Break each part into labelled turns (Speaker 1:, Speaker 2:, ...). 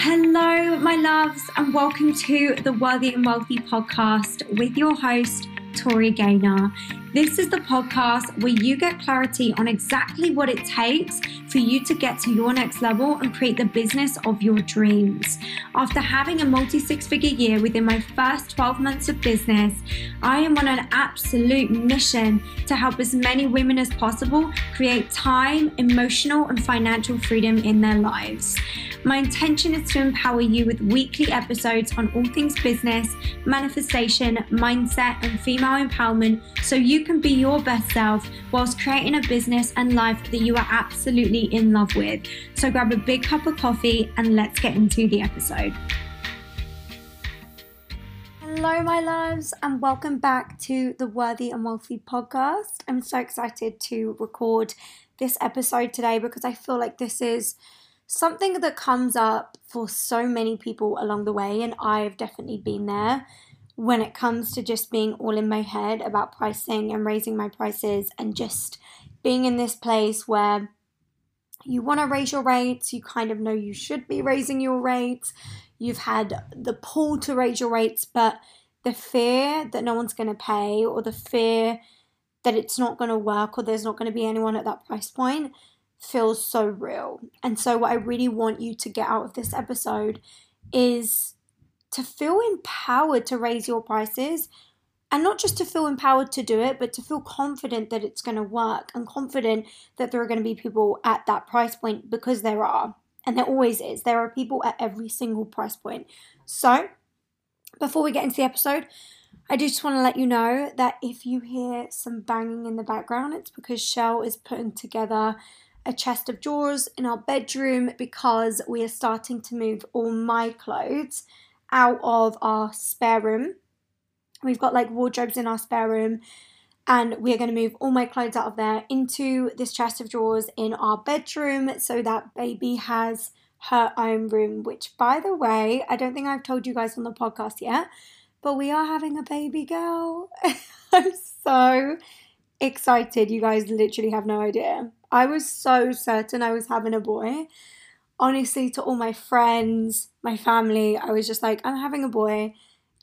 Speaker 1: Hello, my loves, and welcome to the Worthy and Wealthy podcast with your host, Tori Gaynor. This is the podcast where you get clarity on exactly what it takes for you to get to your next level and create the business of your dreams. After having a multi six figure year within my first 12 months of business, I am on an absolute mission to help as many women as possible create time, emotional, and financial freedom in their lives. My intention is to empower you with weekly episodes on all things business, manifestation, mindset, and female empowerment so you can be your best self whilst creating a business and life that you are absolutely in love with. So grab a big cup of coffee and let's get into the episode. Hello, my loves, and welcome back to the Worthy and Wealthy podcast. I'm so excited to record this episode today because I feel like this is something that comes up for so many people along the way, and I've definitely been there when it comes to just being all in my head about pricing and raising my prices and just being in this place where you want to raise your rates, you kind of know you should be raising your rates, you've had the pull to raise your rates, but the fear that no one's going to pay or the fear that it's not going to work or there's not going to be anyone at that price point feels so real. And so, what I really want you to get out of this episode is to feel empowered to raise your prices and not just to feel empowered to do it, but to feel confident that it's going to work and confident that there are going to be people at that price point because there are. And there always is. There are people at every single price point. So, before we get into the episode, I do just want to let you know that if you hear some banging in the background, it's because Shell is putting together a chest of drawers in our bedroom because we are starting to move all my clothes out of our spare room. We've got like wardrobes in our spare room, and we're going to move all my clothes out of there into this chest of drawers in our bedroom so that baby has her own room. Which, by the way, I don't think I've told you guys on the podcast yet, but we are having a baby girl. I'm so excited. You guys literally have no idea. I was so certain I was having a boy. Honestly, to all my friends, my family, I was just like, I'm having a boy.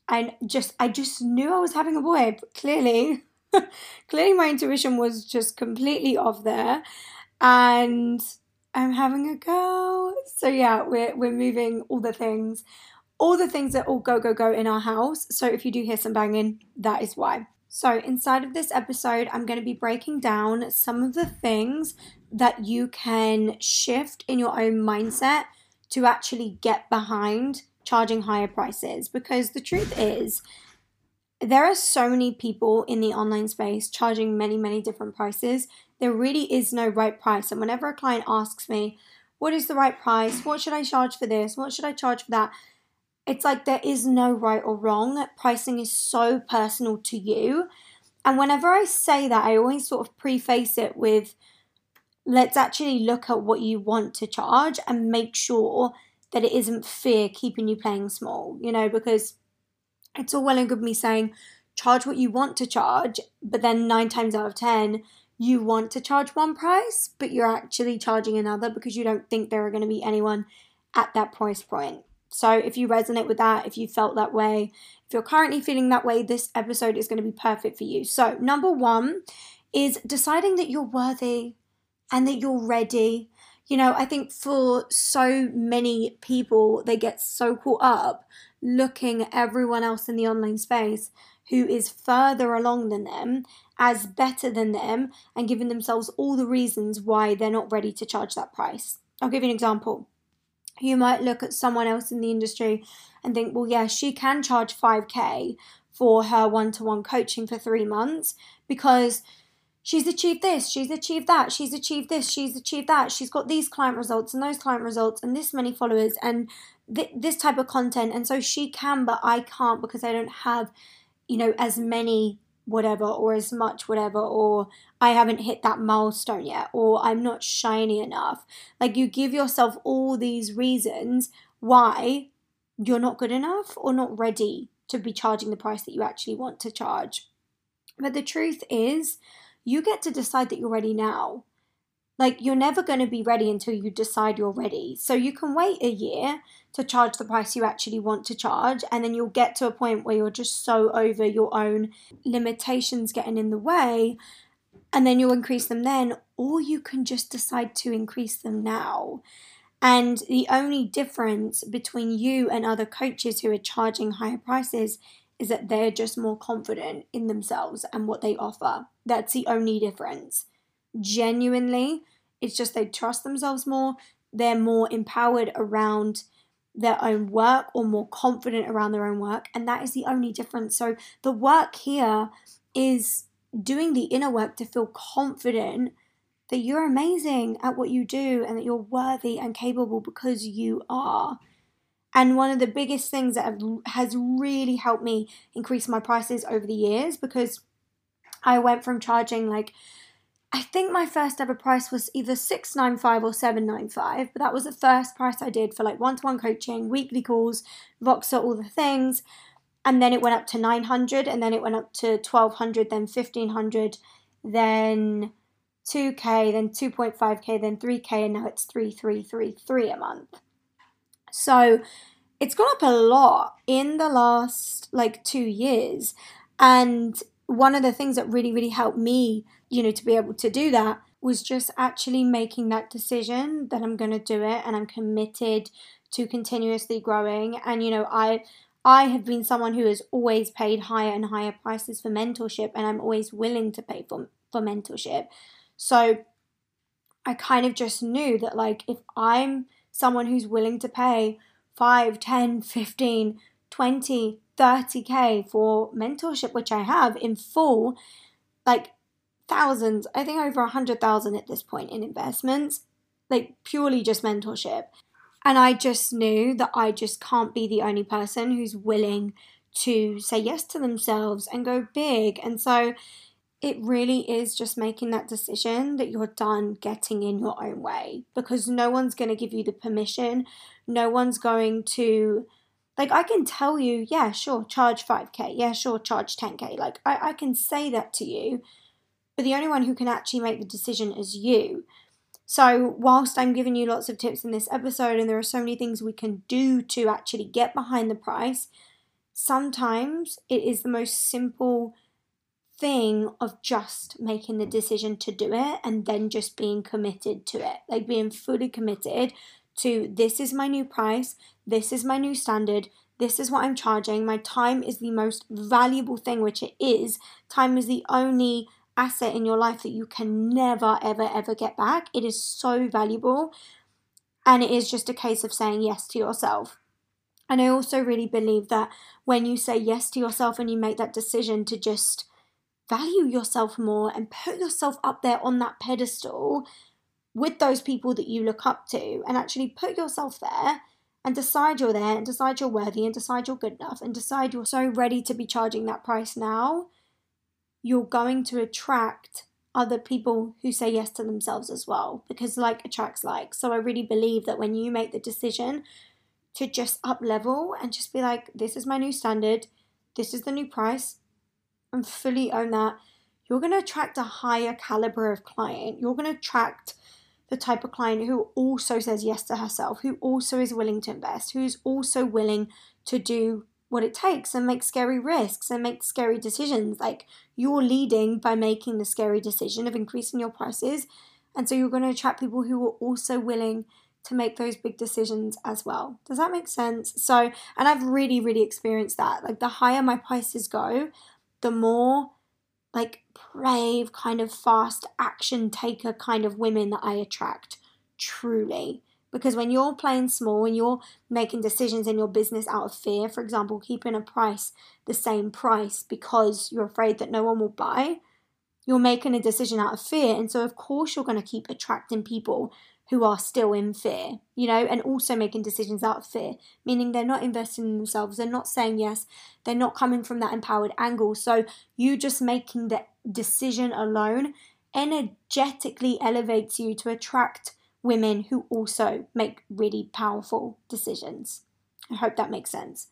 Speaker 1: And just, I just knew I was having a boy, but clearly, clearly my intuition was just completely off there. And I'm having a girl. So yeah, we're, we're moving all the things, all the things that all go, go, go in our house. So if you do hear some banging, that is why. So, inside of this episode, I'm going to be breaking down some of the things that you can shift in your own mindset to actually get behind charging higher prices. Because the truth is, there are so many people in the online space charging many, many different prices. There really is no right price. And whenever a client asks me, what is the right price? What should I charge for this? What should I charge for that? It's like there is no right or wrong. Pricing is so personal to you. And whenever I say that, I always sort of preface it with let's actually look at what you want to charge and make sure that it isn't fear keeping you playing small, you know, because it's all well and good me saying charge what you want to charge, but then nine times out of ten, you want to charge one price, but you're actually charging another because you don't think there are going to be anyone at that price point. So if you resonate with that, if you felt that way, if you're currently feeling that way, this episode is going to be perfect for you. So, number one is deciding that you're worthy and that you're ready. You know, I think for so many people, they get so caught up looking at everyone else in the online space who is further along than them as better than them and giving themselves all the reasons why they're not ready to charge that price. I'll give you an example you might look at someone else in the industry and think, well, yeah, she can charge 5K for her one to one coaching for three months because she's achieved this, she's achieved that, she's achieved this, she's achieved that, she's got these client results and those client results and this many followers and th- this type of content. And so she can, but I can't because I don't have, you know, as many whatever or as much whatever or I haven't hit that milestone yet or I'm not shiny enough. Like you give yourself all these reasons why you're not good enough or not ready to be charging the price that you actually want to charge. But the truth is, you get to decide that you're ready now. Like, you're never going to be ready until you decide you're ready. So, you can wait a year to charge the price you actually want to charge, and then you'll get to a point where you're just so over your own limitations getting in the way, and then you'll increase them then, or you can just decide to increase them now. And the only difference between you and other coaches who are charging higher prices is that they're just more confident in themselves and what they offer. That's the only difference. Genuinely, it's just they trust themselves more, they're more empowered around their own work or more confident around their own work, and that is the only difference. So, the work here is doing the inner work to feel confident that you're amazing at what you do and that you're worthy and capable because you are. And one of the biggest things that have, has really helped me increase my prices over the years because I went from charging like I think my first ever price was either 695 or 795, but that was the first price I did for like one-to-one coaching, weekly calls, Voxer, all the things. And then it went up to 900 and then it went up to 1200, then 1500, then 2k, then 2.5k, then 3k and now it's 3333 a month. So it's gone up a lot in the last like two years. And one of the things that really, really helped me, you know, to be able to do that was just actually making that decision that I'm going to do it and I'm committed to continuously growing. And, you know, I. I have been someone who has always paid higher and higher prices for mentorship, and I'm always willing to pay for, for mentorship. So I kind of just knew that, like, if I'm someone who's willing to pay 5, 10, 15, 20, 30k for mentorship, which I have in full, like thousands, I think over a hundred thousand at this point in investments, like purely just mentorship. And I just knew that I just can't be the only person who's willing to say yes to themselves and go big. And so it really is just making that decision that you're done getting in your own way because no one's going to give you the permission. No one's going to, like, I can tell you, yeah, sure, charge 5K. Yeah, sure, charge 10K. Like, I, I can say that to you, but the only one who can actually make the decision is you. So, whilst I'm giving you lots of tips in this episode, and there are so many things we can do to actually get behind the price, sometimes it is the most simple thing of just making the decision to do it and then just being committed to it. Like being fully committed to this is my new price, this is my new standard, this is what I'm charging. My time is the most valuable thing, which it is. Time is the only asset in your life that you can never, ever, ever get back. It is so valuable. And it is just a case of saying yes to yourself. And I also really believe that when you say yes to yourself and you make that decision to just value yourself more and put yourself up there on that pedestal with those people that you look up to and actually put yourself there and decide you're there and decide you're worthy and decide you're good enough and decide you're so ready to be charging that price now, you're going to attract other people who say yes to themselves as well because like attracts like. So I really believe that when you make the decision to just up level and just be like, this is my new standard, this is the new price, and fully own that, you're going to attract a higher caliber of client. You're going to attract the type of client who also says yes to herself, who also is willing to invest, who's also willing to do what it takes and make scary risks and make scary decisions. Like you're leading by making the scary decision of increasing your prices. And so you're going to attract people who are also willing to make those big decisions as well. Does that make sense? So, and I've really, really experienced that. Like the higher my prices go, the more like brave, kind of fast action taker kind of women that I attract, truly. Because when you're playing small and you're making decisions in your business out of fear, for example, keeping a price the same price because you're afraid that no one will buy, you're making a decision out of fear. And so, of course, you're going to keep attracting people who are still in fear, you know, and also making decisions out of fear, meaning they're not investing in themselves, they're not saying yes, they're not coming from that empowered angle. So you just making the decision alone energetically elevates you to attract women who also make really powerful decisions. I hope that makes sense.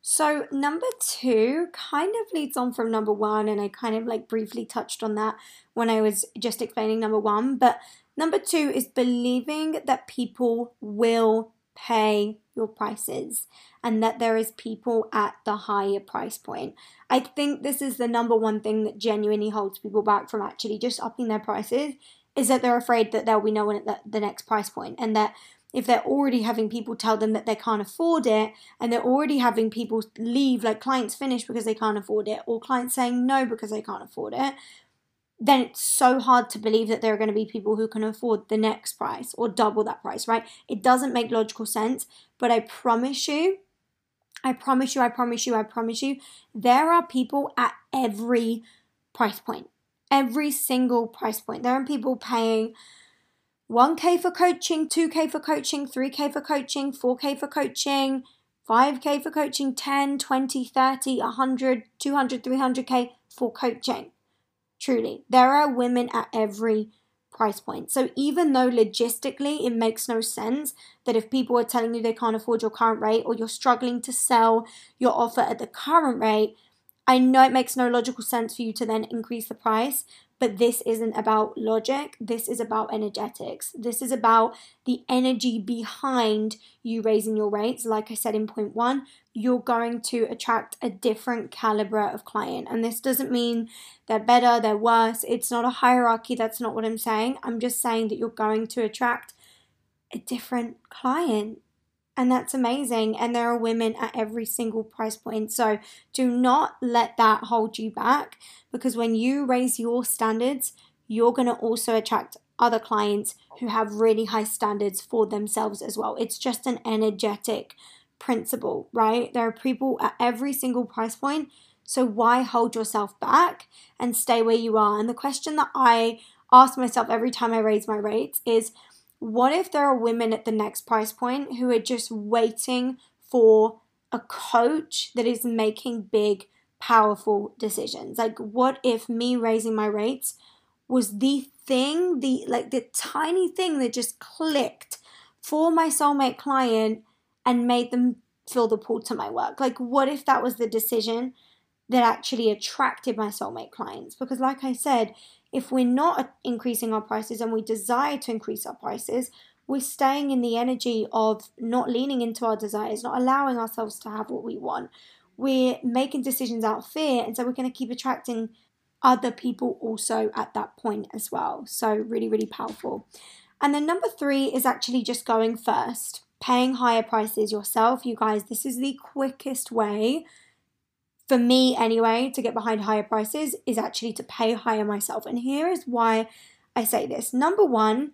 Speaker 1: So, number two kind of leads on from number one, and I kind of like briefly touched on that when I was just explaining number one. But number two is believing that people will pay your prices and that there is people at the higher price point. I think this is the number one thing that genuinely holds people back from actually just upping their prices is that they're afraid that there'll be no one at the, the next price point and that if they're already having people tell them that they can't afford it and they're already having people leave like clients finish because they can't afford it or clients saying no because they can't afford it then it's so hard to believe that there are going to be people who can afford the next price or double that price right it doesn't make logical sense but i promise you i promise you i promise you i promise you there are people at every price point every single price point there are people paying 1K for coaching, 2K for coaching, 3K for coaching, 4K for coaching, 5K for coaching, 10, 20, 30, 100, 200, 300K for coaching. Truly, there are women at every price point. So even though logistically it makes no sense that if people are telling you they can't afford your current rate or you're struggling to sell your offer at the current rate, I know it makes no logical sense for you to then increase the price, but this isn't about logic. This is about energetics. This is about the energy behind you raising your rates. Like I said in point one, you're going to attract a different caliber of client. And this doesn't mean they're better, they're worse. It's not a hierarchy. That's not what I'm saying. I'm just saying that you're going to attract a different client and that's amazing. And there are women at every single price point. So do not let that hold you back because when you raise your standards, you're going to also attract other clients who have really high standards for themselves as well. It's just an energetic principle, right? There are people at every single price point. So why hold yourself back and stay where you are? And the question that I ask myself every time I raise my rates is what if there are women at the next price point who are just waiting for a coach that is making big, powerful decisions? Like, what if me raising my rates was the thing, the like the tiny thing that just clicked for my soulmate client and made them feel the pull to my work? Like, what if that was the decision that actually attracted my soulmate clients? Because, like I said, if we're not increasing our prices and we desire to increase our prices, we're staying in the energy of not leaning into our desires, not allowing ourselves to have what we want. We're making decisions out of fear, and so we're going to keep attracting other people also at that point as well. So, really, really powerful. And then number three is actually just going first, paying higher prices yourself. You guys, this is the quickest way for me anyway, to get behind higher prices is actually to pay higher myself. And here is why I say this. Number one,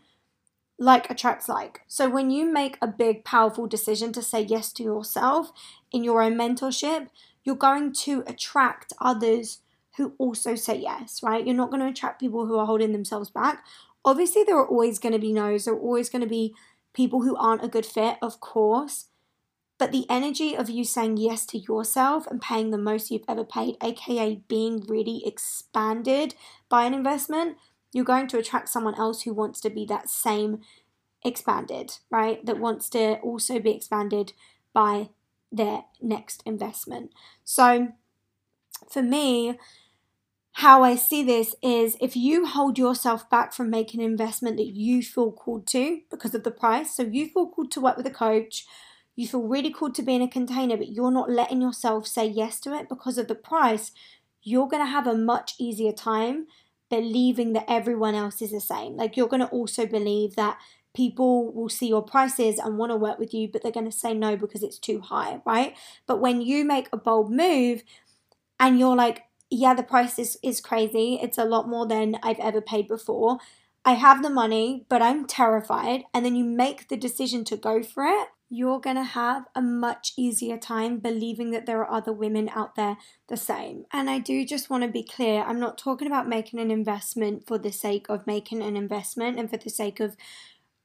Speaker 1: like attracts like. So when you make a big, powerful decision to say yes to yourself in your own mentorship, you're going to attract others who also say yes, right? You're not going to attract people who are holding themselves back. Obviously, there are always going to be no's, there are always going to be people who aren't a good fit, of course. But the energy of you saying yes to yourself and paying the most you've ever paid, aka being really expanded by an investment, you're going to attract someone else who wants to be that same expanded, right? That wants to also be expanded by their next investment. So for me, how I see this is if you hold yourself back from making an investment that you feel called to because of the price, so you feel called to work with a coach you feel really cool to be in a container, but you're not letting yourself say yes to it because of the price, you're going to have a much easier time believing that everyone else is the same. Like you're going to also believe that people will see your prices and want to work with you, but they're going to say no because it's too high, right? But when you make a bold move and you're like, yeah, the price is, is crazy, it's a lot more than I've ever paid before. I have the money, but I'm terrified. And then you make the decision to go for it you're going to have a much easier time believing that there are other women out there the same. And I do just want to be clear I'm not talking about making an investment for the sake of making an investment and for the sake of,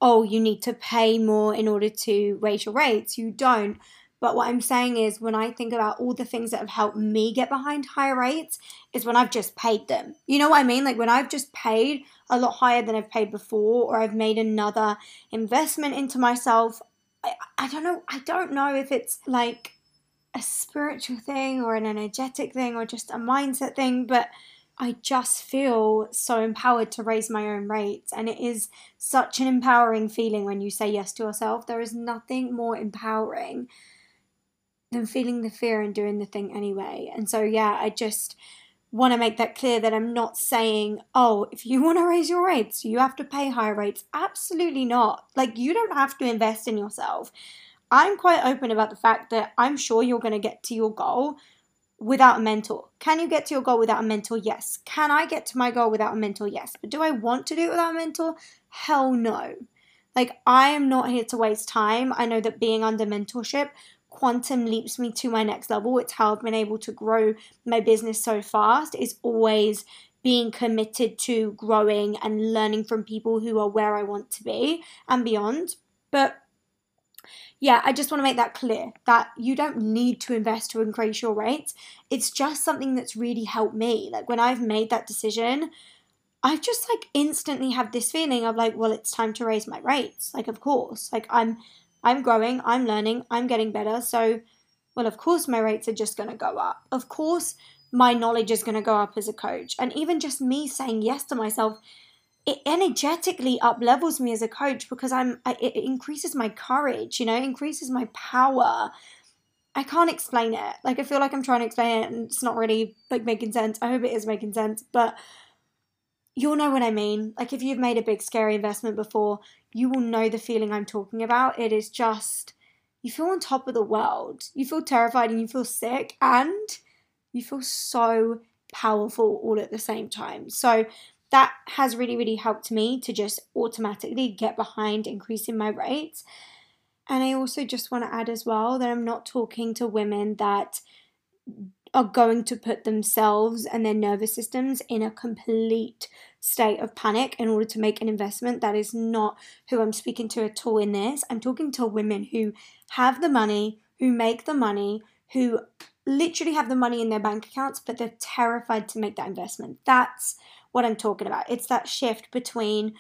Speaker 1: oh, you need to pay more in order to raise your rates. You don't. But what I'm saying is, when I think about all the things that have helped me get behind higher rates, is when I've just paid them. You know what I mean? Like when I've just paid a lot higher than I've paid before, or I've made another investment into myself, I, I don't know. I don't know if it's like a spiritual thing or an energetic thing or just a mindset thing, but I just feel so empowered to raise my own rates. And it is such an empowering feeling when you say yes to yourself. There is nothing more empowering than feeling the fear and doing the thing anyway. And so, yeah, I just want to make that clear that I'm not saying, oh, if you want to raise your rates, you have to pay higher rates. Absolutely not. Like, you don't have to invest in yourself. I'm quite open about the fact that I'm sure you're going to get to your goal without a mentor. Can you get to your goal without a mentor? Yes. Can I get to my goal without a mentor? Yes. But do I want to do it without a mentor? Hell no. Like, I am not here to waste time. I know that being under mentorship quantum leaps me to my next level. It's how I've been able to grow my business so fast, is always being committed to growing and learning from people who are where I want to be and beyond. But yeah, I just want to make that clear that you don't need to invest to increase your rates. It's just something that's really helped me. Like when I've made that decision, I've just like instantly have this feeling of like, well, it's time to raise my rates. Like, of course, like I'm, I'm growing, I'm learning, I'm getting better. So, well, of course, my rates are just going to go up. Of course, my knowledge is going to go up as a coach. And even just me saying yes to myself it energetically up levels me as a coach because I'm it increases my courage, you know, increases my power. I can't explain it. Like I feel like I'm trying to explain it and it's not really like making sense. I hope it is making sense, but you'll know what I mean. Like if you've made a big scary investment before, you will know the feeling I'm talking about. It is just you feel on top of the world. You feel terrified and you feel sick and you feel so powerful all at the same time. So that has really, really helped me to just automatically get behind increasing my rates. And I also just want to add as well that I'm not talking to women that are going to put themselves and their nervous systems in a complete state of panic in order to make an investment. That is not who I'm speaking to at all in this. I'm talking to women who have the money, who make the money, who literally have the money in their bank accounts, but they're terrified to make that investment. That's what I'm talking about. It's that shift between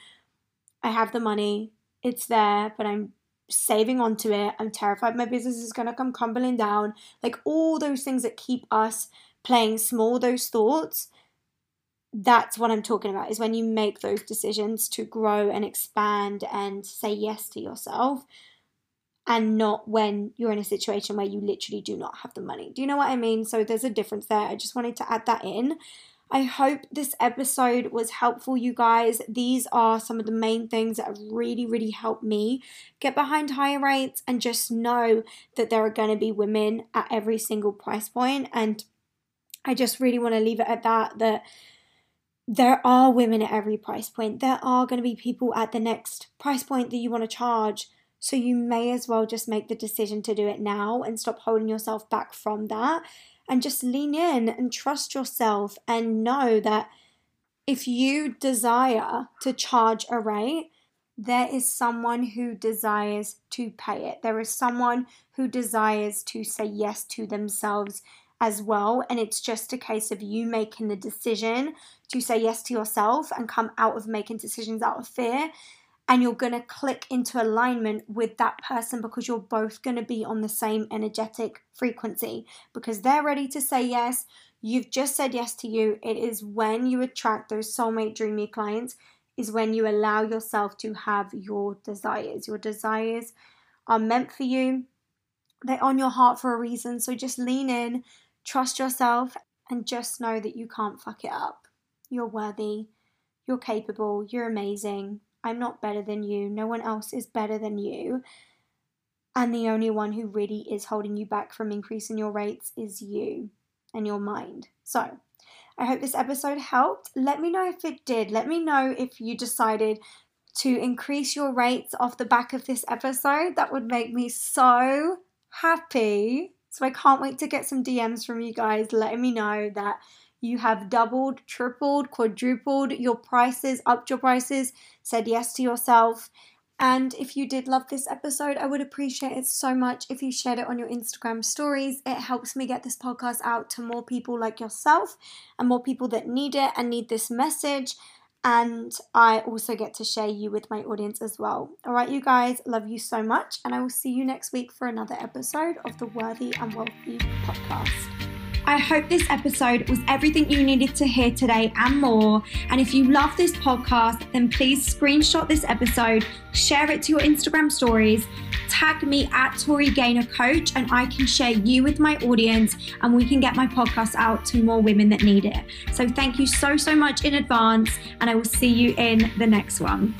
Speaker 1: I have the money, it's there, but I'm saving onto it. I'm terrified my business is going to come crumbling down. Like all those things that keep us playing small, those thoughts. That's what I'm talking about is when you make those decisions to grow and expand and say yes to yourself and not when you're in a situation where you literally do not have the money. Do you know what I mean? So there's a difference there. I just wanted to add that in. I hope this episode was helpful, you guys. These are some of the main things that have really, really helped me get behind higher rates and just know that there are going to be women at every single price point. And I just really want to leave it at that. That there are women at every price point. There are going to be people at the next price point that you want to charge. So you may as well just make the decision to do it now and stop holding yourself back from that and just lean in and trust yourself and know that if you desire to charge a rate, there is someone who desires to pay it. There is someone who desires to say yes to themselves as well. And it's just a case of you making the decision to say yes to yourself and come out of making decisions out of fear and you're going to click into alignment with that person because you're both going to be on the same energetic frequency because they're ready to say yes. You've just said yes to you. It is when you attract those soulmate dreamy clients, is when you allow yourself to have your desires. Your desires are meant for you, they're on your heart for a reason. So just lean in, trust yourself, and just know that you can't fuck it up. You're worthy, you're capable, you're amazing I'm not better than you. No one else is better than you. And the only one who really is holding you back from increasing your rates is you and your mind. So, I hope this episode helped. Let me know if it did. Let me know if you decided to increase your rates off the back of this episode. That would make me so happy. So, I can't wait to get some DMs from you guys letting me know that you have doubled, tripled, quadrupled your prices, upped your prices, said yes to yourself. And if you did love this episode, I would appreciate it so much if you shared it on your Instagram stories. It helps me get this podcast out to more people like yourself and more people that need it and need this message. and I also get to share you with my audience as well. All right, you guys, love you so much, and I will see you next week for another episode of the Worthy and Wealthy podcast. I hope this episode was everything you needed to hear today and more. And if you love this podcast, then please screenshot this episode, share it to your Instagram stories, tag me at Tori Gaynor Coach, and I can share you with my audience and we can get my podcast out to more women that need it. So thank you so, so much in advance, and I will see you in the next one.